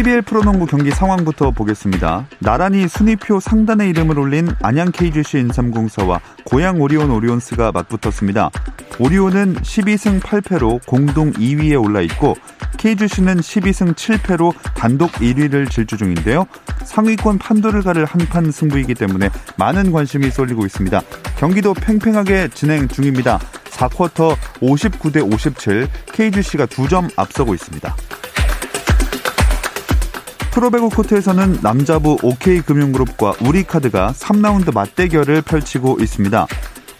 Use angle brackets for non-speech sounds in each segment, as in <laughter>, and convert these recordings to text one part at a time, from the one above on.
KBL 프로농구 경기 상황부터 보겠습니다. 나란히 순위표 상단에 이름을 올린 안양 KGC 인삼공사와 고양 오리온 오리온스가 맞붙었습니다. 오리온은 12승 8패로 공동 2위에 올라 있고 KGC는 12승 7패로 단독 1위를 질주 중인데요. 상위권 판도를 가를 한판 승부이기 때문에 많은 관심이 쏠리고 있습니다. 경기도 팽팽하게 진행 중입니다. 4쿼터 59대 57 KGC가 2점 앞서고 있습니다. 프로배구 코트에서는 남자부 OK금융그룹과 우리카드가 3라운드 맞대결을 펼치고 있습니다.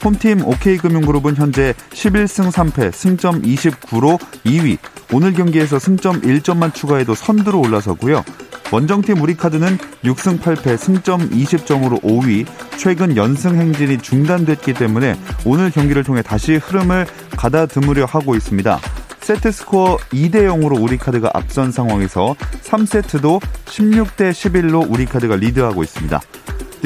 홈팀 OK금융그룹은 현재 11승 3패 승점 29로 2위, 오늘 경기에서 승점 1점만 추가해도 선두로 올라서고요. 원정팀 우리카드는 6승 8패 승점 20점으로 5위, 최근 연승 행진이 중단됐기 때문에 오늘 경기를 통해 다시 흐름을 가다듬으려 하고 있습니다. 세트 스코어 2대 0으로 우리카드가 앞선 상황에서 3세트도 16대 11로 우리카드가 리드하고 있습니다.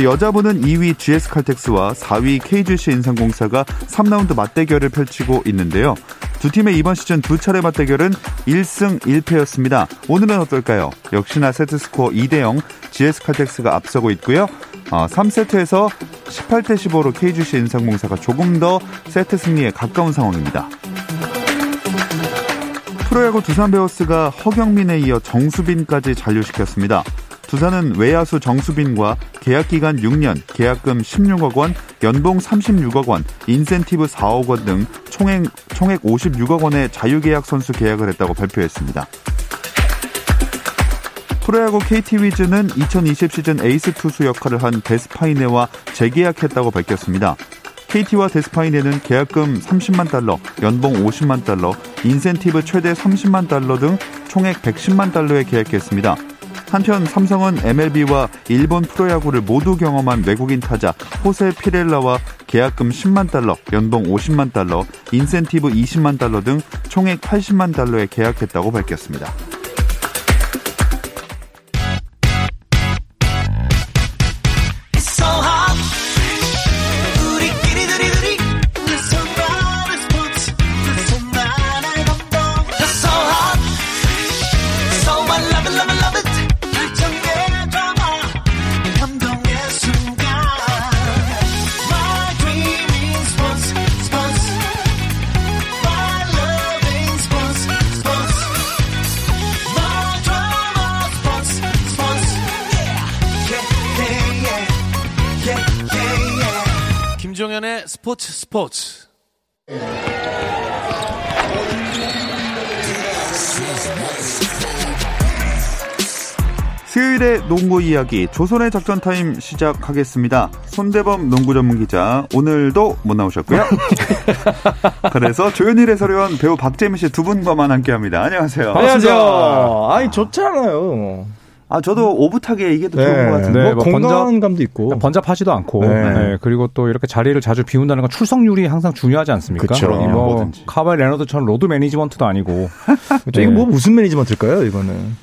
여자분은 2위 GS칼텍스와 4위 KGC 인상공사가 3라운드 맞대결을 펼치고 있는데요. 두 팀의 이번 시즌 두 차례 맞대결은 1승 1패였습니다. 오늘은 어떨까요? 역시나 세트스코어 2대0 GS칼텍스가 앞서고 있고요. 어, 3세트에서 18대 15로 KGC 인상공사가 조금 더 세트 승리에 가까운 상황입니다. 프로야구 두산 베어스가 허경민에 이어 정수빈까지 잔류시켰습니다. 두산은 외야수 정수빈과 계약 기간 6년, 계약금 16억 원, 연봉 36억 원, 인센티브 4억 원 등 총액, 총액 56억 원의 자유계약 선수 계약을 했다고 발표했습니다. 프로야구 KT 위즈는 2020 시즌 에이스 투수 역할을 한 데스파이네와 재계약했다고 밝혔습니다. KT와 데스파이네는 계약금 30만 달러, 연봉 50만 달러, 인센티브 최대 30만 달러 등 총액 110만 달러에 계약했습니다. 한편 삼성은 MLB와 일본 프로야구를 모두 경험한 외국인 타자 호세 피렐라와 계약금 10만 달러, 연봉 50만 달러, 인센티브 20만 달러 등 총액 80만 달러에 계약했다고 밝혔습니다. 김종현의 스포츠 스포츠. 수요일의 농구 이야기 조선의 작전 타임 시작하겠습니다. 손대범 농구 전문 기자 오늘도 못 나오셨고요. <laughs> 그래서 조현일 해설위원 배우 박재민 씨 두 분과만 함께합니다. 안녕하세요. 안녕하세요. 아니 좋잖아요. 아 저도 오붓하게 이게 더 좋은 것 같은데 네, 뭐 건강감도 있고 번잡하지도 않고 네. 네, 그리고 또 이렇게 자리를 자주 비운다는 건 출석률이 항상 중요하지 않습니까? 그쵸. 뭐. 카와이 레너드처럼 load management도 아니고 <laughs> 그렇죠. 이거 뭐 무슨 management일까요? 이거는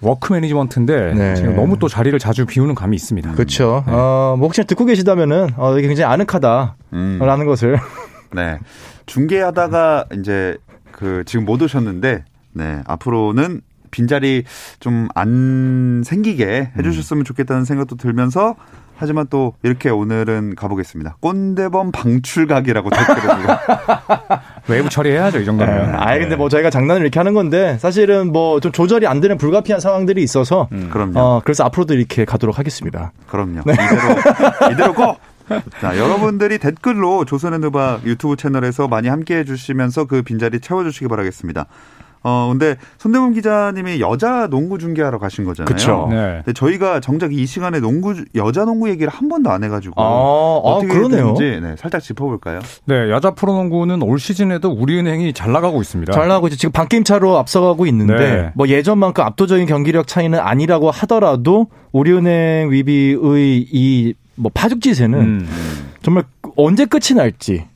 work management인데 네. 지금 너무 또 자리를 자주 비우는 감이 있습니다. 그렇죠. 어, 뭐 혹시 듣고 계시다면은 어, 이게 굉장히 아늑하다라는 음, 것을 <laughs> 네 중계하다가 이제 그 지금 못 오셨는데 네 앞으로는 빈자리 좀 안 생기게 해주셨으면 좋겠다는 생각도 들면서 하지만 또 이렇게 오늘은 가보겠습니다. 꼰대범 방출각이라고 댓글을 <laughs> 외부 처리해야죠 이 정도면. 아예 근데 뭐 저희가 장난을 이렇게 하는 건데 사실은 뭐 좀 조절이 안 되는 불가피한 상황들이 있어서 그럼요. 어, 그래서 앞으로도 이렇게 가도록 하겠습니다. 그럼요. 이대로 <laughs> 이대로 고. 자, 여러분들이 댓글로 조선의 누바 유튜브 채널에서 많이 함께 해주시면서 그 빈자리 채워주시기 바라겠습니다. 어 근데 손대문 기자님이 여자 농구 중계하러 가신 거잖아요. 그쵸. 네. 근데 저희가 정작 이 시간에 농구 여자 농구 얘기를 한 번도 안 해가지고 아, 아, 어떻게 그러네요. 됐는지 네, 살짝 짚어볼까요? 네, 여자 프로농구는 올 시즌에도 우리은행이 잘 나가고 있습니다. 잘 나가고 있죠. 지금 반 게임 차로 앞서가고 있는데 네. 뭐 예전만큼 압도적인 경기력 차이는 아니라고 하더라도 우리은행 위비의 이 뭐 파죽지세는 음. 정말 언제 끝이 날지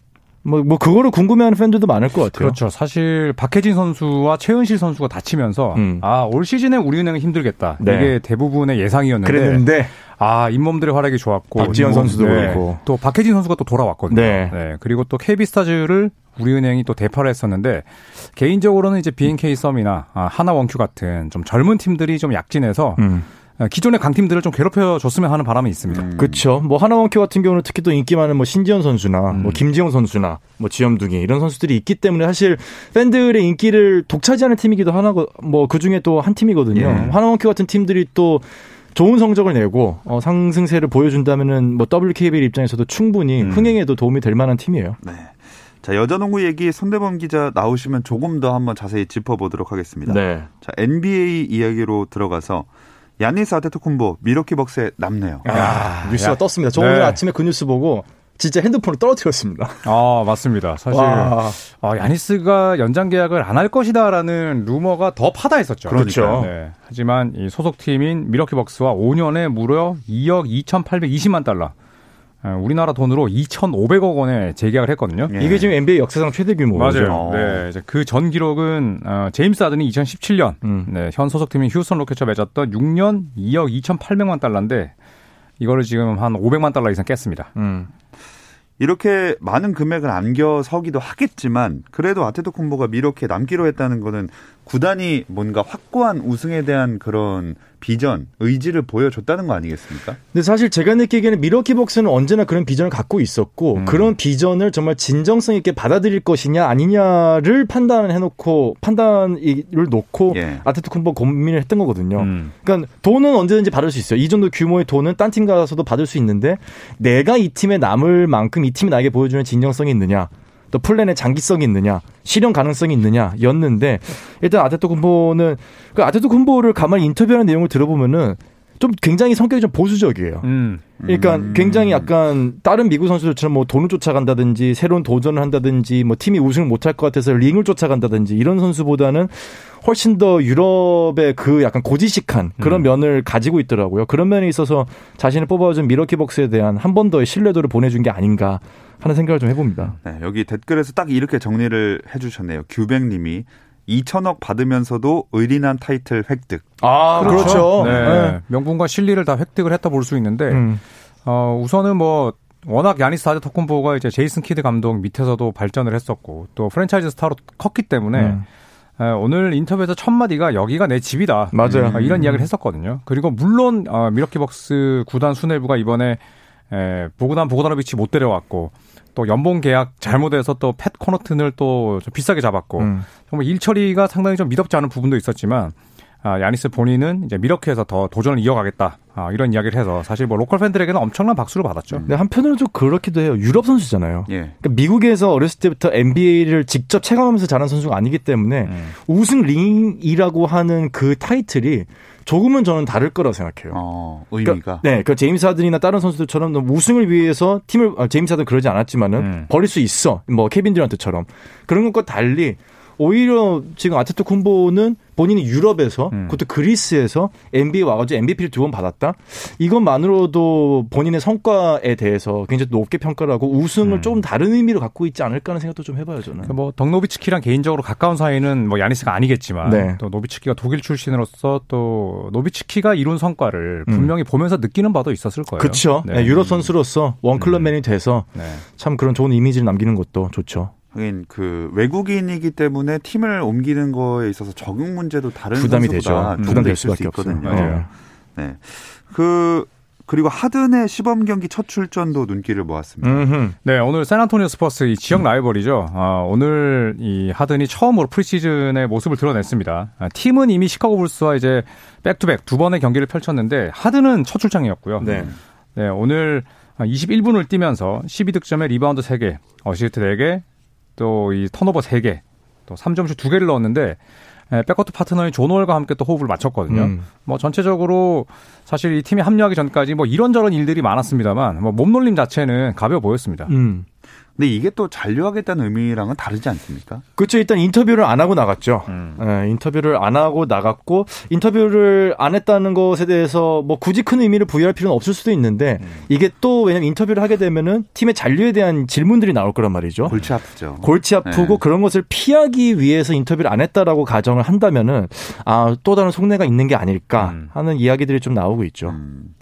뭐, 뭐 그거를 궁금해하는 팬들도 많을 것 같아요. 그렇죠. 사실 박혜진 선수와 최은실 선수가 다치면서 음. 아올 시즌에 우리은행은 힘들겠다. 네. 이게 대부분의 예상이었는데 그랬는데 아 잇몸들의 활약이 좋았고 박지현 선수도 그렇고. 또 박혜진 선수가 또 돌아왔거든요. 네. 그리고 또 KB스타즈를 우리은행이 또 대파를 했었는데 개인적으로는 이제 BNK 썸이나 아, 하나원큐 같은 좀 젊은 팀들이 좀 약진해서 음. 아, 기존의 강팀들을 좀 괴롭혀 줬으면 하는 바람이 있습니다. 음. 그렇죠. 뭐 하나원큐 같은 경우는 특히 또 인기 많은 뭐 신지현 선수나 음. 뭐 김지영 선수나 뭐 지엄둥이 이런 선수들이 있기 때문에 사실 팬들의 인기를 독차지하는 팀이기도 하나고 뭐그 중에 또 한 팀이거든요. 예. 하나원큐 같은 팀들이 또 좋은 성적을 내고 어, 상승세를 보여준다면은 뭐 WKBL 입장에서도 충분히 음. 흥행에도 도움이 될 만한 팀이에요. 네. 자 여자 농구 얘기 손대범 기자 나오시면 조금 더 한번 자세히 짚어보도록 하겠습니다. 네. 자 NBA 이야기로 들어가서 야니스 아테토쿤보 미러키 벅스에 남네요. 아, 뉴스가 야. 떴습니다. 저 네. 오늘 아침에 그 뉴스 보고 진짜 핸드폰을 떨어뜨렸습니다. 아 맞습니다. 사실 와. 아, 야니스가 연장 계약을 안 할 것이다라는 루머가 더 파다했었죠. 그렇죠. 네. 하지만 이 소속 팀인 미러키 벅스와 5년에 무려 2억 2,820만 달러. 아, 우리나라 돈으로 2,500억 원에 재계약을 했거든요. 예. 이게 지금 NBA 역사상 최대 규모죠. 맞아요. 네, 이제 그전 기록은 어, 제임스 하든이 2017년 음. 네, 현 소속팀인 휴스턴 로켓츠와 맺었던 6년 2억 2,800만 달러인데 이거를 지금 한 500만 달러 이상 깼습니다. 음. 이렇게 많은 금액을 안겨서기도 하겠지만 그래도 아테토쿤보가 미러키에 남기로 했다는 거는 구단이 뭔가 확고한 우승에 대한 그런 비전, 의지를 보여줬다는 거 아니겠습니까? 근데 사실 제가 느끼기에는 미러키 벅스는 언제나 그런 비전을 갖고 있었고 음. 그런 비전을 정말 진정성 있게 받아들일 것이냐 아니냐를 판단을 해놓고 판단을 놓고 예. 아테토쿤보 고민을 했던 거거든요. 음. 그러니까 돈은 언제든지 받을 수 있어요. 이 정도 규모의 돈은 딴 팀 가서도 받을 수 있는데 내가 이 팀에 남을 만큼 이 팀이 나에게 보여주는 진정성이 있느냐. 또 플랜의 장기성이 있느냐, 실현 가능성이 있느냐였는데 일단 아테토쿤보는 그 아테토쿤보를 가만히 인터뷰하는 내용을 들어보면은 좀 굉장히 성격이 좀 보수적이에요. 음. 그러니까 음. 굉장히 약간 다른 미국 선수들처럼 뭐 돈을 쫓아간다든지 새로운 도전을 한다든지 뭐 팀이 우승을 못할 것 같아서 링을 쫓아간다든지 이런 선수보다는 훨씬 더 유럽의 그 약간 고지식한 그런 음. 면을 가지고 있더라고요. 그런 면에 있어서 자신을 뽑아준 밀워키 벅스에 대한 한 번 더의 신뢰도를 보내준 게 아닌가 하는 생각을 좀 해봅니다. 네, 여기 댓글에서 딱 이렇게 정리를 해주셨네요. 규백님이 2천억 받으면서도 의리남 타이틀 획득. 아, 그렇죠. 네. 네. 명분과 실리를 다 획득을 했다 볼 수 있는데 음. 어, 우선은 뭐 워낙 야니스 아데토쿤보가 이제 제이슨 키드 감독 밑에서도 발전을 했었고 또 프랜차이즈 스타로 컸기 때문에 음. 에, 오늘 인터뷰에서 첫 마디가 여기가 내 집이다. 맞아요. 아, 이런 이야기를 했었거든요. 그리고 물론 어, 밀워키 벅스 구단 수뇌부가 이번에 에, 보그단 보그다노비치 못 데려왔고 또 연봉 계약 잘못해서 또 팻 코너튼을 또좀 비싸게 잡았고 음. 정말 일 처리가 상당히 좀 미덥지 않은 부분도 있었지만 아, 야니스 본인은 이제 밀워키에서 더 도전을 이어가겠다 아, 이런 이야기를 해서 사실 뭐 local 팬들에게는 엄청난 박수를 받았죠. 근데 한편으로는 좀 그렇기도 해요. 유럽 선수잖아요. 예. 그러니까 미국에서 어렸을 때부터 NBA를 직접 체감하면서 자란 선수가 아니기 때문에 음. 우승 링이라고 하는 그 타이틀이 조금은 저는 다를 거라 고 생각해요. 어, 그러니까, 의미가. 네, 그 제임스 하든이나 다른 선수들처럼 우승을 위해서 팀을 아, 제임스 하든 그러지 않았지만은 음. 버릴 수 있어. 뭐 케빈 듀란트처럼 그런 것과 달리 오히려 지금 아테토 쿤보는 본인이 유럽에서 음. 그것도 그리스에서 NBA 와가지고 MVP를 두 번 받았다. 이것만으로도 본인의 성과에 대해서 굉장히 높게 평가를 하고 우승을 음. 조금 다른 의미로 갖고 있지 않을까 하는 생각도 좀 해봐요 저는. 그뭐 덕노비츠키랑 개인적으로 가까운 사이는 뭐 야니스가 아니겠지만 네. 또 노비츠키가 독일 출신으로서 또 노비츠키가 이룬 성과를 음. 분명히 보면서 느끼는 바도 있었을 거예요. 그렇죠. 네. 유럽 선수로서 원클럽맨이 돼서 네. 참 그런 좋은 이미지를 남기는 것도 좋죠. 하긴 그 외국인이기 때문에 팀을 옮기는 거에 있어서 적응 문제도 다른 부담이 되죠. 좀 부담될 수 수밖에 없어요. 있거든요. 맞아요. 네. 그 그리고 하든의 시범 경기 첫 출전도 눈길을 모았습니다. 음흠. 네, 오늘 샌안토니오 스퍼스 이 지역 라이벌이죠. 아, 오늘 이 하든이 처음으로 프리시즌의 모습을 드러냈습니다. 아, 팀은 이미 시카고 불스와 이제 back-to-back 두 번의 경기를 펼쳤는데 하든은 첫 출장이었고요. 네. 네, 오늘 21분을 뛰면서 12득점에 리바운드 3개, 어시스트 4개, 또 이 턴오버 3개, 또 3점슛 2개를 넣었는데 예, 백코트 파트너인 존 월과 함께 또 호흡을 맞췄거든요. 음. 뭐 전체적으로 사실 이 팀이 합류하기 전까지 뭐 이런저런 일들이 많았습니다,만 뭐 몸놀림 자체는 가벼워 보였습니다. 음. 근데 이게 또 잔류하겠다는 의미랑은 다르지 않습니까? 그렇죠. 일단 인터뷰를 안 하고 나갔죠. 음. 예, 인터뷰를 안 하고 나갔고 인터뷰를 안 했다는 것에 대해서 뭐 굳이 큰 의미를 부여할 필요는 없을 수도 있는데 음. 이게 또 왜냐면 인터뷰를 하게 되면은 팀의 잔류에 대한 질문들이 나올 거란 말이죠. 골치 아프죠. 골치 아프고 네. 그런 것을 피하기 위해서 인터뷰를 안 했다라고 가정을 한다면은 아 또 다른 속내가 있는 게 아닐까 음. 하는 이야기들이 좀 나오고 있죠. 음.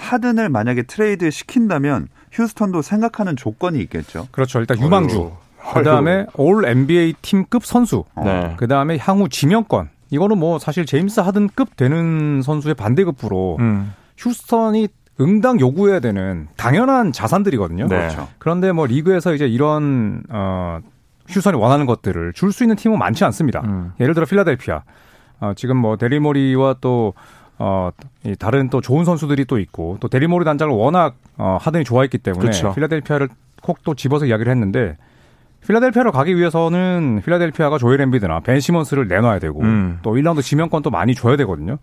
하든을 만약에 트레이드 시킨다면 휴스턴도 생각하는 조건이 있겠죠. 그렇죠. 일단 유망주. 그 다음에 올 NBA 팀급 선수. 어. 네. 그 다음에 향후 지명권. 이거는 뭐 사실 제임스 하든급 되는 선수의 반대급부로 음. 휴스턴이 응당 요구해야 되는 당연한 자산들이거든요. 네. 그렇죠. 그런데 뭐 리그에서 이제 이런 어 휴스턴이 원하는 것들을 줄 수 있는 팀은 많지 않습니다. 음. 예를 들어 필라델피아. 어 지금 뭐 데리모리와 또 어, 이 다른 또 좋은 선수들이 또 있고 또 데리모리 단장을 워낙 어, 하든이 좋아했기 때문에 그렇죠. 필라델피아를 콕 또 집어서 이야기를 했는데 필라델피아로 가기 위해서는 필라델피아가 조엘 엠비드나 벤 시몬스를 내놔야 되고 음. 또 1라운드 지명권 또 많이 줘야 되거든요.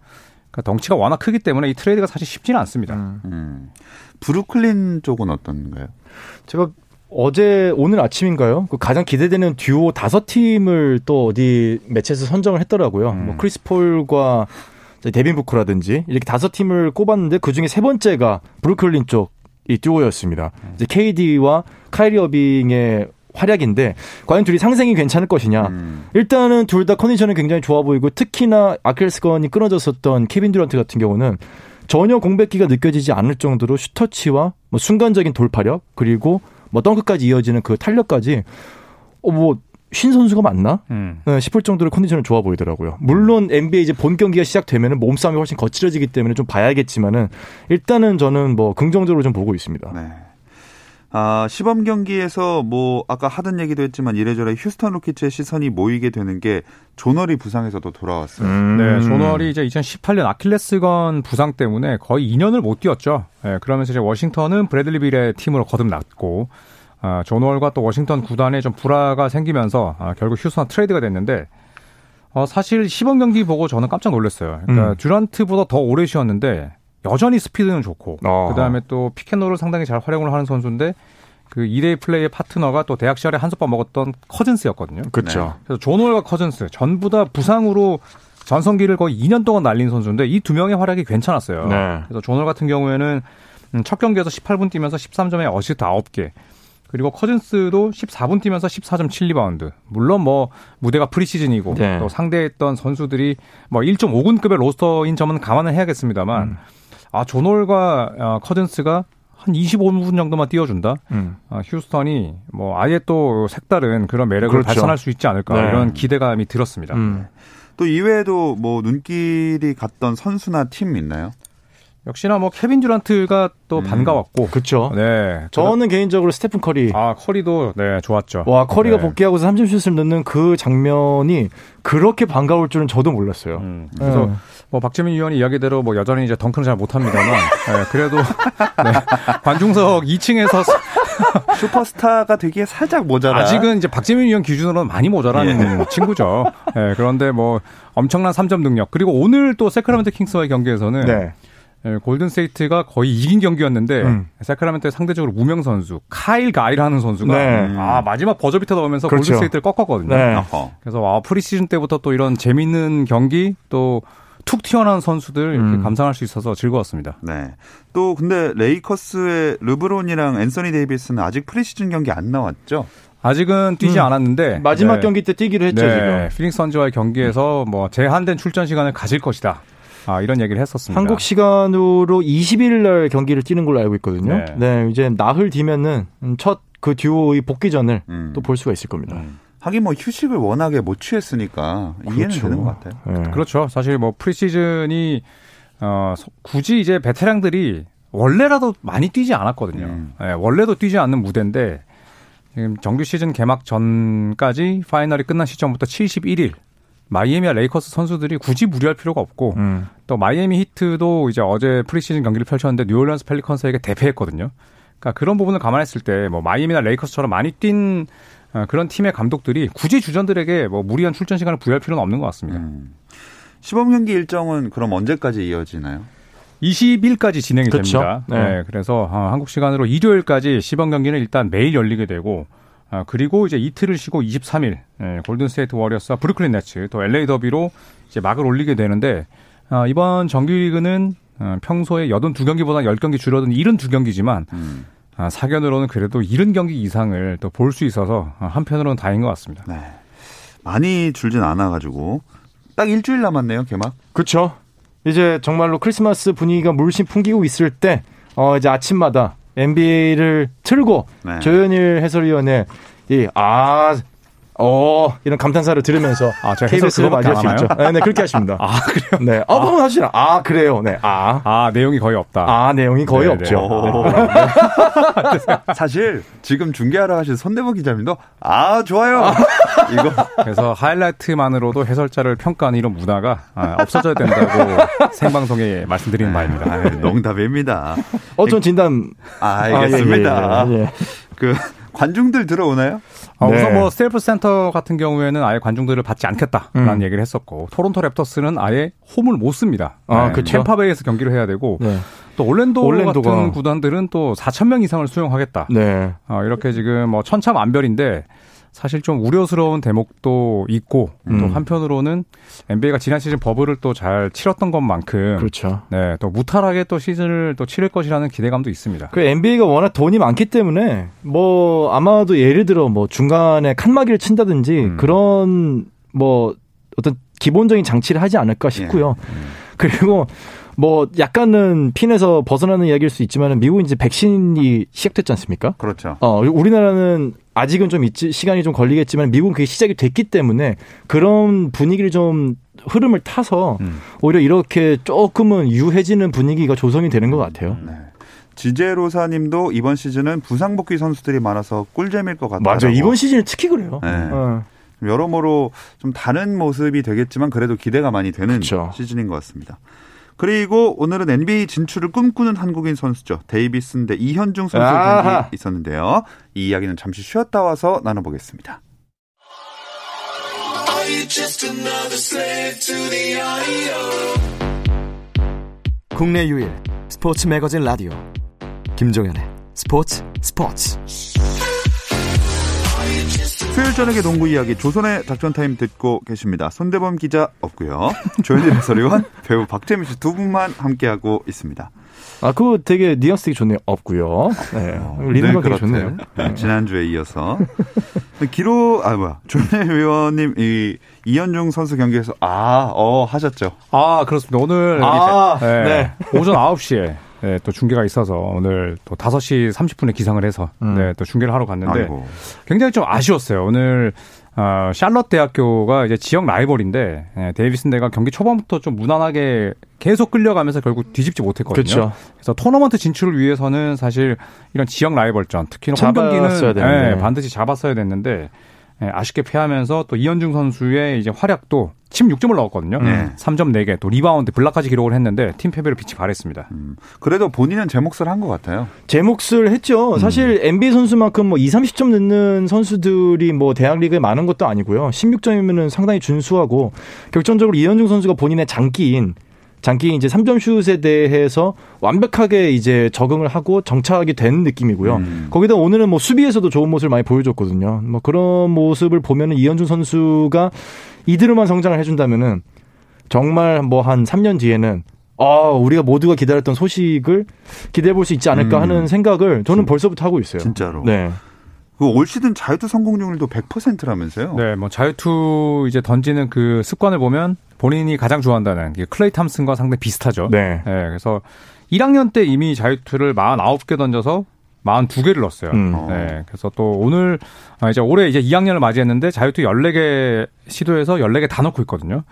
그러니까 덩치가 워낙 크기 때문에 이 트레이드가 사실 쉽지는 않습니다. 음. 음. 브루클린 쪽은 어떤가요? 제가 어제 오늘 아침인가요? 그 가장 기대되는 듀오 다섯 팀을 또 어디 매체에서 선정을 했더라고요. 음. 뭐 크리스 폴과 데빈 부커라든지 이렇게 다섯 팀을 꼽았는데 그 중에 세 번째가 브루클린 쪽의 듀오였습니다. 이제 KD와 카이리 어빙의 활약인데 과연 둘이 상생이 괜찮을 것이냐? 음. 일단은 둘 다 컨디션은 굉장히 좋아 보이고 특히나 아킬스건이 끊어졌었던 케빈 듀란트 같은 경우는 전혀 공백기가 느껴지지 않을 정도로 슈터치와 뭐 순간적인 돌파력 그리고 뭐 덩크까지 이어지는 그 탄력까지 어 뭐 신 선수가 맞나? 음. 네, 싶을 정도로 컨디션은 좋아 보이더라고요. 물론 NBA 이제 본 경기가 시작되면은 몸싸움이 훨씬 거칠어지기 때문에 좀 봐야겠지만은 일단은 저는 뭐 긍정적으로 좀 보고 있습니다. 네. 아, 시범 경기에서 뭐 아까 하든 얘기도 했지만 이래저래 휴스턴 로키츠의 시선이 모이게 되는 게 존 월이 부상에서도 돌아왔어요. 음. 네, 존 월이 이제 2018년 아킬레스건 부상 때문에 거의 2년을 못 뛰었죠. 네, 그러면서 이제 워싱턴은 브래들리 빌의 팀으로 거듭났고, 아, 존 월과 또 워싱턴 구단에 좀 불화가 생기면서 아, 결국 휴스턴 트레이드가 됐는데, 어, 사실 시범 경기 보고 저는 깜짝 놀랐어요. 그러니까 음. 듀란트보다 더 오래 쉬었는데 여전히 스피드는 좋고, 어. 그다음에 또 pick and roll을 상당히 잘 활용을 하는 선수인데 그 2대2 플레이의 파트너가 또 대학 시절에 한솥밥 먹었던 커즌스였거든요. 그렇죠. 그래서 존 월과 커즌스 전부 다 부상으로 전성기를 거의 2년 동안 날린 선수인데 이 두 명의 활약이 괜찮았어요. 네. 그래서 존 월 같은 경우에는 음, 첫 경기에서 18분 뛰면서 13점에 어시스트 9개. 그리고 커즌스도 14분 뛰면서 14점 7리바운드. 물론 뭐 무대가 프리시즌이고 네. 또 상대했던 선수들이 뭐 1.5군급의 로스터인 점은 감안을 해야겠습니다만 음. 아 존 월과 어, 커즌스가 한 25분 정도만 뛰어준다. 음. 아, 휴스턴이 뭐 아예 또 색다른 그런 매력을 그렇죠. 발산할 수 있지 않을까 네. 이런 기대감이 들었습니다. 음. 또 이외에도 뭐 눈길이 갔던 선수나 팀 있나요? 역시나 뭐 케빈 듀란트가 또 음. 반가웠고, 그렇죠. 네, 저는 개인적으로 스테픈 커리 아 커리도 네 좋았죠. 와 커리가 네. 복귀하고서 3점슛을 넣는 그 장면이 그렇게 반가울 줄은 저도 몰랐어요. 음, 그래서 네. 뭐 박재민 위원님 이야기대로 뭐 여전히 이제 덩크는 잘 못 합니다만, 네, 그래도 <laughs> 네, 관중석 2층에서 <laughs> 슈퍼스타가 되기에 살짝 모자라. 아직은 이제 박재민 위원 기준으로는 많이 모자라는 친구죠. 네, 그런데 뭐 엄청난 3점 능력 그리고 오늘 또 세크라멘토 킹스와의 경기에서는 네. 예, 골든 스테이트가 거의 이긴 경기였는데 음. 세크라멘토의 상대적으로 무명 선수 카일 가이라는 선수가 네. 아 마지막 버저비터 넣으면서 그렇죠. 골든 스테이트를 꺾었거든요. 네. 그래서 아, 프리시즌 때부터 또 이런 재밌는 경기 또 툭 튀어나온 선수들 이렇게 음. 감상할 수 있어서 즐거웠습니다. 네. 또 근데 레이커스의 르브론이랑 앤서니 데이비스는 아직 프리시즌 경기 안 나왔죠? 아직은 뛰지 음. 않았는데 마지막 네. 경기 때 뛰기로 했죠 네, 지금. 피닉스 선즈와의 경기에서 뭐 제한된 출전 시간을 가질 것이다. 아, 이런 얘기를 했었습니다. 한국 시간으로 20일 날 경기를 뛰는 걸로 알고 있거든요. 네. 네, 이제 나흘 뒤면은 첫 그 듀오의 복귀전을 음. 또 볼 수가 있을 겁니다. 하긴 뭐 휴식을 워낙에 못 취했으니까 이해는 그렇죠. 되는 것 같아요. 네. 그렇죠. 사실 뭐 프리시즌이 어 소- 굳이 이제 베테랑들이 원래라도 많이 뛰지 않았거든요. 음. 예, 원래도 뛰지 않는 무대인데 지금 정규 시즌 개막 전까지 파이널이 끝난 시점부터 71일 마이애미와 레이커스 선수들이 굳이 무리할 필요가 없고 음. 또 마이애미 히트도 이제 어제 프리시즌 경기를 펼쳤는데 뉴올리언스 펠리컨스에게 대패했거든요. 그러니까 그런 부분을 감안했을 때 뭐 마이애미나 레이커스처럼 많이 뛴 어, 그런 팀의 감독들이 굳이 주전들에게 뭐 무리한 출전 시간을 부여할 필요는 없는 것 같습니다. 음. 시범 경기 일정은 그럼 언제까지 이어지나요? 20일까지 진행이 그렇죠. 됩니다. 네. 네. 그래서 어, 한국 시간으로 일요일까지 시범 경기는 일단 매일 열리게 되고 어, 그리고 이제 이틀을 쉬고 23일 예, 골든스테이트 워리어스와 브루클린 네츠 또 LA 더비로 이제 막을 올리게 되는데 어, 이번 정규리그는 어, 평소에 82경기보다 10경기 줄어든 72경기지만 음. 아, 사견으로는 그래도 70경기 이상을 또 볼 수 있어서 어, 한편으로는 다행인 것 같습니다. 네. 많이 줄진 않아가지고 딱 일주일 남았네요 개막. 그렇죠. 이제 정말로 크리스마스 분위기가 물씬 풍기고 있을 때, 어, 이제 아침마다 NBA를 틀고 네. 조현일 해설위원의 이, 아, 어, 이런 감탄사를 들으면서 <laughs> 아, 제가 KBS를 맞이할 수 있죠. 네, 네, 그렇게 하십니다. <laughs> 아 그래요? 네. 아, 한번 하시라. 아, 그래요. 네. 아. 아 내용이 거의 없다. 아, 내용이 거의 네, 없죠. 오. <laughs> 사실 지금 중계하러 가신 손대범 기자님도 아 좋아요 이거 그래서 하이라이트만으로도 해설자를 평가하는 이런 문화가 아, 없어져야 된다고 생방송에 말씀드리는 바입니다. 아, 농담입니다. 어, 전 진단. 아, 알겠습니다. 아, 예, 예, 예. 그 관중들 들어오나요? 어, 네. 우선 뭐 스테이플스 센터 같은 경우에는 아예 관중들을 받지 않겠다라는 음. 얘기를 했었고 토론토 랩터스는 아예 홈을 못 씁니다. 아, 그쵸. 템파베이에서 경기를 해야 되고 네. 또 올랜도 올랜도가- 같은 구단들은 또 4천 명 이상을 수용하겠다. 네. 어, 이렇게 지금 뭐 천차만별인데 사실 좀 우려스러운 대목도 있고 또 음. 한편으로는 NBA가 지난 시즌 버블을 또 잘 치렀던 것만큼 그렇죠. 네, 또 무탈하게 또 시즌을 또 치를 것이라는 기대감도 있습니다. 그 NBA가 워낙 돈이 많기 때문에 뭐 아마도 예를 들어 뭐 중간에 칸막이를 친다든지 음. 그런 뭐 어떤 기본적인 장치를 하지 않을까 싶고요. 그리고 뭐 약간은 핀에서 벗어나는 이야기일 수 있지만 미국은 이제 백신이 시작됐지 않습니까? 그렇죠. 어, 우리나라는 아직은 좀 있지, 시간이 좀 걸리겠지만 미국은 그게 시작이 됐기 때문에 그런 분위기를 좀 흐름을 타서 음. 오히려 이렇게 조금은 유해지는 분위기가 조성이 되는 것 같아요. 네. 지제로사님도 이번 시즌은 부상 복귀 선수들이 많아서 꿀잼일 것 같다고. 맞아요. 이번 시즌은 특히 그래요. 네. 어. 여러모로 좀 다른 모습이 되겠지만 그래도 기대가 많이 되는 그쵸. 시즌인 것 같습니다. 그리고 오늘은 NBA 진출을 꿈꾸는 한국인 선수죠. 데이비슨 대 이현중 선수 아하. 경기 있었는데요. 이 이야기는 잠시 쉬었다 와서 나눠보겠습니다. 국내 유일 스포츠 매거진 라디오 김종현의 스포츠 스포츠 수요일 저녁의 농구 이야기 조선의 작전 타임 듣고 계십니다. 손대범 기자 없고요. 조현일 해설위원, <laughs> 배우 박재민 씨 두 분만 함께하고 있습니다. 아, 그거 되게 뉘앙스 되게 좋네요. 없고요. 네. 늘 리듬감 되게 그렇듯. 좋네요. 네, 지난주에 이어서. 기로, 아, 뭐야. 조현일 위원님, 이, 이현중 선수 경기에서, 아, 어, 하셨죠. 아, 그렇습니다. 오늘 아, 네, 네. 오전 9시에 네, 또 중계가 있어서 오늘 또 5시 30분에 기상을 해서 음. 네, 또 중계를 하러 갔는데 아이고. 굉장히 좀 아쉬웠어요. 오늘 어, 샬럿 대학교가 이제 지역 라이벌인데 예, 데이비슨 대가 경기 초반부터 좀 무난하게 계속 끌려가면서 결국 뒤집지 못했거든요. 그렇죠. 그래서 토너먼트 진출을 위해서는 사실 이런 지역 라이벌전, 특히 홈 경기는. 예, 반드시 잡았어야 됐는데 예, 아쉽게 패하면서 또 이현중 선수의 이제 활약도 16점을 넣었거든요. 네. 3점 4개, 또 리바운드, 블락까지 기록을 했는데 팀 패배로 빛이 바랬습니다. 음, 그래도 본인은 제 몫을 한 것 같아요. 제 몫을 했죠. 사실 NBA 선수만큼 뭐 2, 30점 넣는 선수들이 뭐 대학 리그에 많은 것도 아니고요. 16점이면은 상당히 준수하고 결정적으로 이현중 선수가 본인의 장기인 장기 이제 3점 슛에 대해서 완벽하게 이제 적응을 하고 정착하게 된 느낌이고요. 음. 거기다 오늘은 뭐 수비에서도 좋은 모습을 많이 보여줬거든요. 뭐 그런 모습을 보면은 이현중 선수가 이대로만 성장을 해준다면은 정말 뭐 한 3년 뒤에는 아, 우리가 모두가 기다렸던 소식을 기대해 볼 수 있지 않을까 음. 하는 생각을 저는 벌써부터 하고 있어요. 진짜로. 네. 그올 시즌 자유투 성공률도 100%라면서요? 네, 뭐 자유투 이제 던지는 그 습관을 보면 본인이 가장 좋아한다는 게 클레이 탐슨과 상당히 비슷하죠. 네. 네, 그래서 1학년 때 이미 자유투를 49개 던져서 42개를 넣었어요. 음. 어. 네, 그래서 또 오늘 아, 이제 올해 이제 2학년을 맞이했는데 자유투 14개 시도해서 14개 다 넣고 있거든요.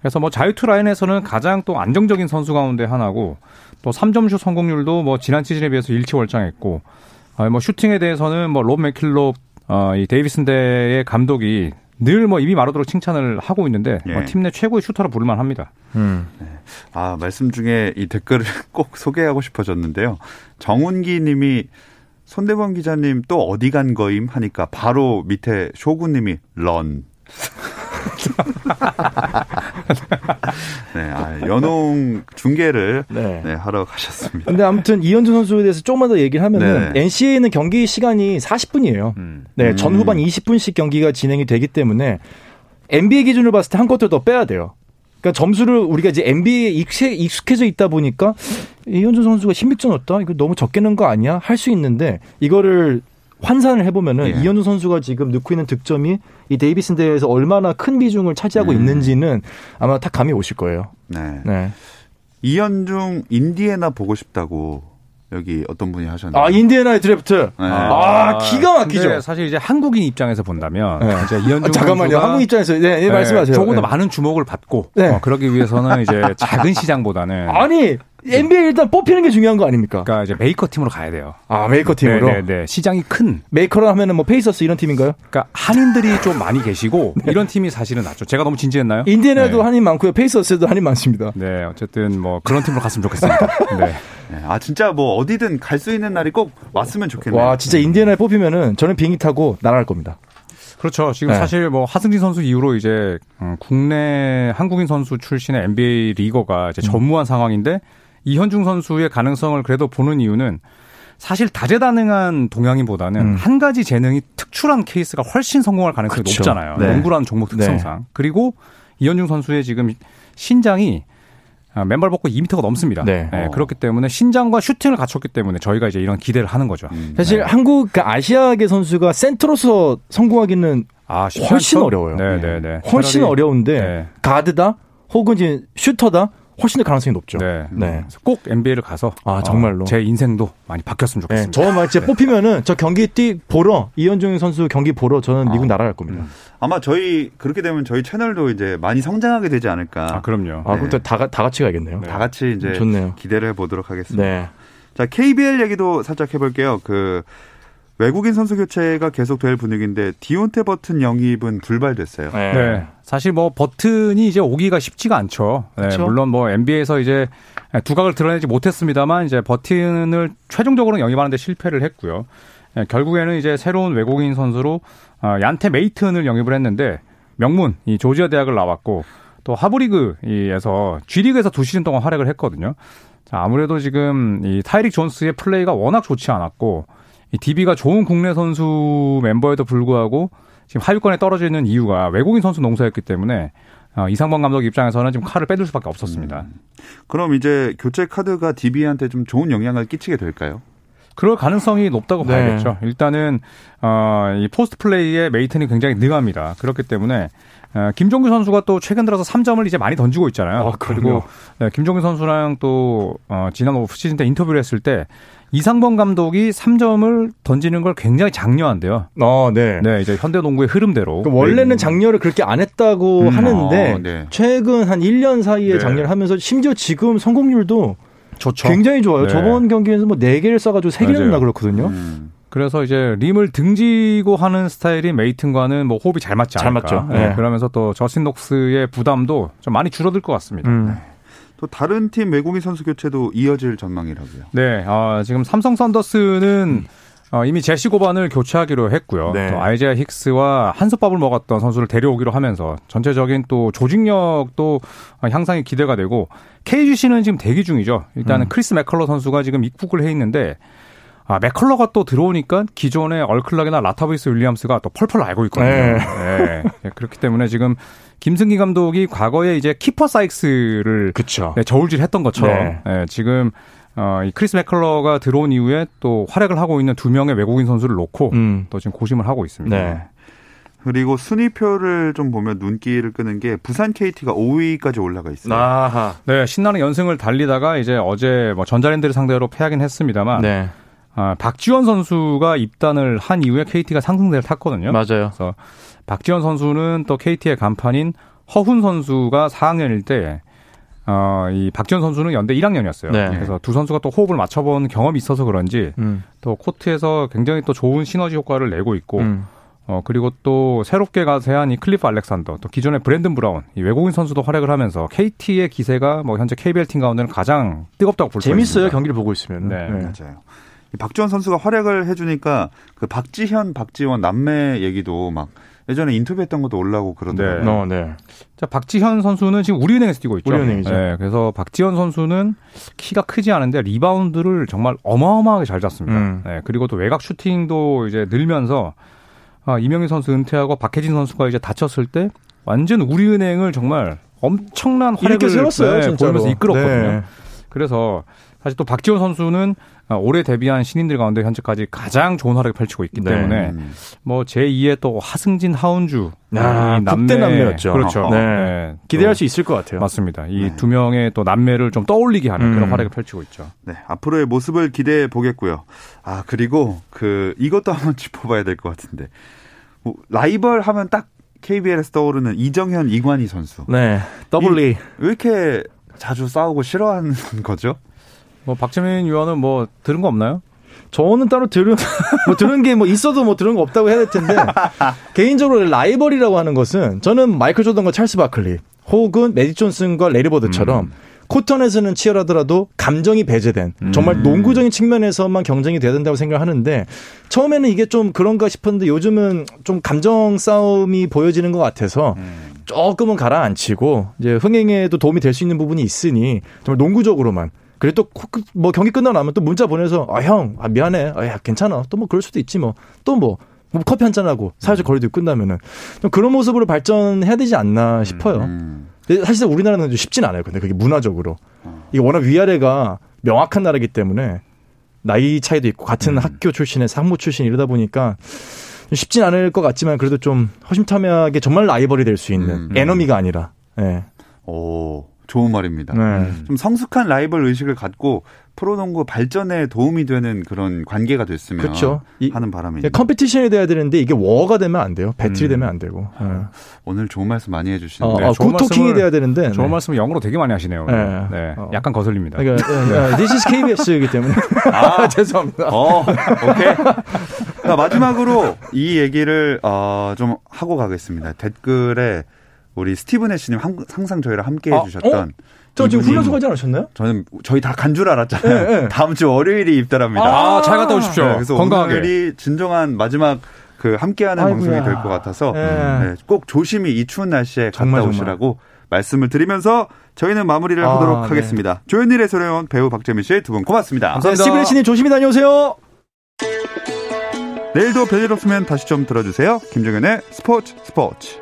그래서 뭐 자유투 라인에서는 가장 또 안정적인 선수 가운데 하나고 또 3점슛 성공률도 뭐 지난 시즌에 비해서 일치월장했고 아, 뭐 슈팅에 대해서는 뭐롭 맥킬롭 어, 이 데이비슨 대의 감독이 늘뭐 입이 마르도록 칭찬을 하고 있는데 예. 뭐 팀내 최고의 슈터로 부를만 합니다. 음. 아, 말씀 중에 이 댓글을 <laughs> 꼭 소개하고 싶어졌는데요. 정훈기 님이 손대범 기자님 또 어디 간 거임 하니까 바로 밑에 쇼구님이 런. 네, 아, 연홍 중계를 네. 네, 하러 가셨습니다. 근데 아무튼 이현준 선수에 대해서 조금만 더 얘기를 하면은 네. NCA는 경기 시간이 40분이에요. 음. 네, 음. 전 후반 20분씩 경기가 진행이 되기 때문에 NBA 기준으로 봤을 때 한 쿼터 더 빼야 돼요. 그러니까 점수를 우리가 이제 NBA에 익숙해져 있다 보니까 이현준 선수가 신빅전 없다? 이거 너무 적게 넣은 거 아니야? 할 수 있는데 이거를 환산을 해보면은 예. 이현준 선수가 지금 넣고 있는 득점이 이 데이비슨 대회에서 얼마나 큰 비중을 차지하고 음. 있는지는 아마 딱 감이 오실 거예요. 네. 네. 이현중 인디애나 보고 싶다고 여기 어떤 분이 하셨는데. 아 인디애나의 드래프트. 네. 아, 기가 막히죠. 사실 이제 한국인 입장에서 본다면 네. 이제 이현중 아, 잠깐만요. 선수가 한국 입장에서 네, 네, 네, 말씀하세요. 조금 더 네. 많은 주목을 받고 네. 어, 그러기 위해서는 이제 작은 시장보다는 아니 NBA 일단 뽑히는 게 중요한 거 아닙니까? 그러니까 이제 메이커 팀으로 가야 돼요. 아 메이커 팀으로 네, 네, 네. 시장이 큰 메이커로 하면은 뭐 페이서스 이런 팀인가요? 그러니까 한인들이 <laughs> 좀 많이 계시고 이런 팀이 사실은 낫죠. 제가 너무 진지했나요? 인디애나도 네. 한인 많고요. 페이서스도 한인 많습니다. 네, 어쨌든 뭐 그런 팀으로 갔으면 좋겠습니다. <laughs> 네. 네. 아 진짜 뭐 어디든 갈 수 있는 날이 꼭 왔으면 좋겠네요. 와 진짜 인디애나에 뽑히면은 저는 비행기 타고 날아갈 겁니다. 그렇죠. 지금 네. 사실 뭐 하승진 선수 이후로 이제 음, 국내 한국인 선수 출신의 NBA 리거가 이제 전무한 상황인데 이현중 선수의 가능성을 그래도 보는 이유는 사실 다재다능한 동양인보다는 음. 한 가지 재능이 특출한 케이스가 훨씬 성공할 가능성이 그렇죠. 높잖아요. 네. 농구라는 종목 특성상. 그리고 이현중 선수의 지금 신장이 아, 맨발 벗고 2m가 넘습니다. 네. 어. 그렇기 때문에 신장과 슈팅을 갖췄기 때문에 저희가 이제 이런 기대를 하는 거죠. 음. 사실 한국 그 아시아계 선수가 센터로서 성공하기는 아, 훨씬? 어려워요. 네, 네, 네. 훨씬 차라리- 어려운데 네. 가드다 혹은 이제 슈터다 훨씬 더 가능성이 높죠. 네. 네. 그래서 꼭 NBA를 가서 아, 정말로? 어, 제 인생도 많이 바뀌었으면 네, 좋겠습니다. 저만 진짜 뽑히면은 저 경기 뛰 보러 이현중 선수 경기 보러 저는 미국 아. 날아갈 겁니다. 아마 저희 그렇게 되면 저희 채널도 이제 많이 성장하게 되지 않을까. 아, 그럼요. 아 그럼 또 다, 다 같이 가야겠네요. 다 같이 이제 좋네요. 기대를 해보도록 하겠습니다. 네. 자 KBL 얘기도 살짝 해볼게요. 그 외국인 선수 교체가 계속 될 분위기인데 디온테 버튼 영입은 불발됐어요. 네. 사실 뭐 버튼이 이제 오기가 쉽지가 않죠. 네? 물론 뭐 NBA에서 이제 두각을 드러내지 못했습니다만 이제 버튼을 최종적으로 영입하는데 실패를 했고요. 네, 결국에는 이제 새로운 외국인 선수로 어, 얀테 메이튼을 영입을 했는데 명문 이 조지아 대학을 나왔고 또 하브리그에서 G리그에서 두 시즌 동안 활약을 했거든요. 자, 아무래도 지금 이 타이릭 존스의 플레이가 워낙 좋지 않았고 이 DB가 좋은 국내 선수 멤버에도 불구하고 지금 하위권에 떨어져 있는 이유가 외국인 선수 농사였기 때문에 어, 이상범 감독 입장에서는 지금 칼을 빼들 수밖에 없었습니다. 그럼 이제 교체 카드가 DB한테 좀 좋은 영향을 끼치게 될까요? 그럴 가능성이 높다고 네. 봐야겠죠. 일단은 어, 이 포스트 플레이에 메이튼이 굉장히 능합니다. 그렇기 때문에 어, 김종규 선수가 또 최근 들어서 3점을 이제 많이 던지고 있잖아요. 아. 그리고 네, 김종규 선수랑 또 어, 지난 오프 시즌 때 인터뷰를 했을 때 이상범 감독이 3점을 던지는 걸 굉장히 장려한대요. 어, 네. 네, 이제 현대 농구의 흐름대로. 그 원래는 장려를 그렇게 안 했다고 음, 하는데 어, 네. 최근 한 1년 사이에 네. 장려를 하면서 심지어 지금 성공률도 좋죠. 굉장히 좋아요. 네. 저번 경기에서 뭐 4개를 쏴가지고 3개를 맞아요. 넣나 그렇거든요. 음. 그래서 이제 림을 등지고 하는 스타일인 메이튼과는 뭐 호흡이 잘 맞지 잘 않을까. 맞죠. 네. 그러면서 또 저스틴 녹스의 부담도 좀 많이 줄어들 것 같습니다. 음. 또 다른 팀 외국인 선수 교체도 이어질 전망이라고요. 네, 어, 지금 삼성 선더스는 어, 이미 제시 고반을 교체하기로 했고요. 네. 또 아이제아 힉스와 한솥밥을 먹었던 선수를 데려오기로 하면서 전체적인 또 조직력도 어, 향상이 기대가 되고 KGC는 지금 대기 중이죠. 일단은 음. 크리스 맥컬러 선수가 지금 입국을 해 있는데 아, 맥컬러가 또 들어오니까 기존의 얼 클락이나 라타비스 윌리엄스가 또 펄펄 날고 있거든요. 네. 네. 네, 그렇기 때문에 지금 김승기 감독이 과거에 이제 키퍼 사이크스를 그쵸. 네, 저울질 했던 것처럼 네. 네, 지금 어, 이 크리스 맥컬러가 들어온 이후에 또 활약을 하고 있는 두 명의 외국인 선수를 놓고 음. 또 지금 고심을 하고 있습니다. 네. 그리고 순위표를 좀 보면 눈길을 끄는 게 부산 KT가 5위까지 올라가 있어요. 아하. 네, 신나는 연승을 달리다가 이제 어제 뭐 전자랜드를 상대로 패하긴 했습니다만 네. 아, 박지원 선수가 입단을 한 이후에 KT가 상승세를 탔거든요. 맞아요. 그래서 박지원 선수는 또 KT의 간판인 허훈 선수가 4학년일 때 어, 이 박지원 선수는 연대 1학년이었어요. 네. 그래서 두 선수가 또 호흡을 맞춰본 경험이 있어서 그런지 음. 또 코트에서 굉장히 또 좋은 시너지 효과를 내고 있고 음. 어 그리고 또 새롭게 가세한 이 클리프 알렉산더 또 기존의 브랜든 브라운 이 외국인 선수도 활약을 하면서 KT의 기세가 뭐 현재 KBL 팀 가운데는 가장 뜨겁다고 볼수 있습니다. 재밌어요 경기를 보고 있으면. 네. 맞아요. 박지원 선수가 활약을 해주니까 그 박지현, 박지원 남매 얘기도 막 예전에 인터뷰했던 것도 올라오고 그러더라고요. 네. 어, 네. 자, 박지현 선수는 지금 우리은행에서 뛰고 있죠. 우리은행이죠. 네, 그래서 박지현 선수는 키가 크지 않은데 리바운드를 정말 어마어마하게 잘 잡습니다. 음. 네, 그리고 또 외곽 슈팅도 이제 늘면서 아, 이명희 선수 은퇴하고 박혜진 선수가 이제 다쳤을 때 완전 우리은행을 정말 엄청난 활약을 이렇게 세웠어요, 네. 보이면서 이끌었거든요. 네. 그래서 사실 또 박지원 선수는 아, 올해 데뷔한 신인들 가운데 현재까지 가장 좋은 활약을 펼치고 있기 네. 때문에 음. 뭐 제2의 또 하승진 하운주 아, 이 국대 남매였죠. 그렇죠. 네. 또 기대할 수 있을 것 같아요. 맞습니다. 이 네. 두 명의 또 남매를 좀 떠올리게 하는 그런 음. 활약을 펼치고 있죠. 네, 앞으로의 모습을 기대해 보겠고요. 아, 그리고 그 이것도 한번 <laughs> 짚어봐야 될 것 같은데. 뭐, 라이벌 하면 딱 KBL에서 떠오르는 이정현, 이관희 선수. 네. 더블 리. 왜 이렇게 자주 싸우고 싫어하는 <laughs> 거죠? 뭐 박재민 위원은 뭐 들은 거 없나요? 저는 따로 들은 <laughs> 뭐 들은 게 뭐 있어도 뭐 들은 거 없다고 해야 될 텐데 개인적으로 라이벌이라고 하는 것은 저는 마이클 조던과 찰스 바클리 혹은 매직 존슨과 레리 버드처럼 코턴에서는 치열하더라도 감정이 배제된 정말 농구적인 측면에서만 경쟁이 돼야 된다고 생각하는데 처음에는 이게 좀 그런가 싶었는데 요즘은 좀 감정 싸움이 보여지는 것 같아서 조금은 가라앉히고 이제 흥행에도 도움이 될 수 있는 부분이 있으니 정말 농구적으로만 그리고 또뭐 경기 끝나고 나면 또 문자 보내서 아 형 아, 미안해 아, 야 괜찮아 또 뭐 그럴 수도 있지 뭐 또뭐 커피 한잔 하고 사회적 거리도 끝나면은 좀 그런 모습으로 발전해야 되지 않나 싶어요. 음. 근데 사실상 우리나라는 좀 쉽진 않아요. 근데 그게 문화적으로 이게 워낙 위아래가 명확한 나라기 때문에 나이 차이도 있고 같은 학교 출신의 상무 출신 이러다 보니까 좀 쉽진 않을 것 같지만 그래도 좀 허심탄회하게 정말 라이벌이 될 수 있는 음. enemy가 아니라 예. 오, 좋은 말입니다. 네. 좀 성숙한 라이벌 의식을 갖고 프로농구 발전에 도움이 되는 그런 관계가 됐으면 그렇죠. 이- 하는 바람이 예, competition이 돼야 되는데 이게 워가 되면 안 돼요. battle이 음. 되면 안 되고. 예. 오늘 좋은 말씀 많이 어, 해주시는데 네, 어, 좋은 good talking이 말씀을- 돼야 되는데. 좋은 네. 말씀을 영어로 되게 많이 하시네요. 네. 네. 어. 약간 거슬립니다. 그러니까 예, 예, <laughs> This is KBS이기 때문에. 아, <laughs> 죄송합니다. 어, 오케이. 자, 마지막으로 이 얘기를 어, 좀 하고 가겠습니다. 댓글에 우리 스티븐 애쉬님 항- 항상 저희랑 함께 아, 해주셨던 저 지금 훈련소 가지 않으셨나요? 저는 저희 다 간 줄 알았잖아요. 네, 네. <laughs> 다음 주 월요일이 입달합니다. 아, 잘 갔다 오십시오. 네, 그래서 건강하게. 오늘이 진정한 마지막 그 함께하는 아이고야. 방송이 될 것 같아서 네. 네, 꼭 조심히 이 추운 날씨에 갔다 정말, 정말. 오시라고 말씀을 드리면서 저희는 마무리를 아, 하도록 네. 하겠습니다. 조현일의 소래원 배우 박재민 씨 두 분 고맙습니다. 감사합니다. 스티븐 씨님 조심히 다녀오세요. 내일도 별일 없으면 다시 좀 들어주세요. 김종현의 스포츠 스포츠.